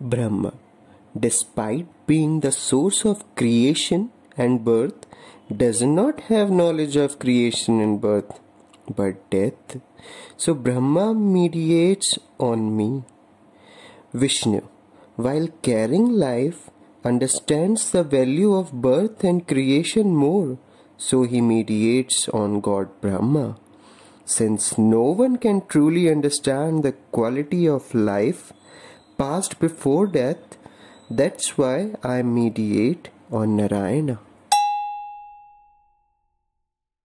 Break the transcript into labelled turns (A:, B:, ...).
A: Brahma, despite being the source of creation and birth, does not have knowledge of creation and birth, but death. So Brahma mediates on me. Vishnu, while carrying life, understands the value of birth and creation more, so he mediates on God Brahma. Since no one can truly understand the quality of life past before death, that's why I mediate on Narayana.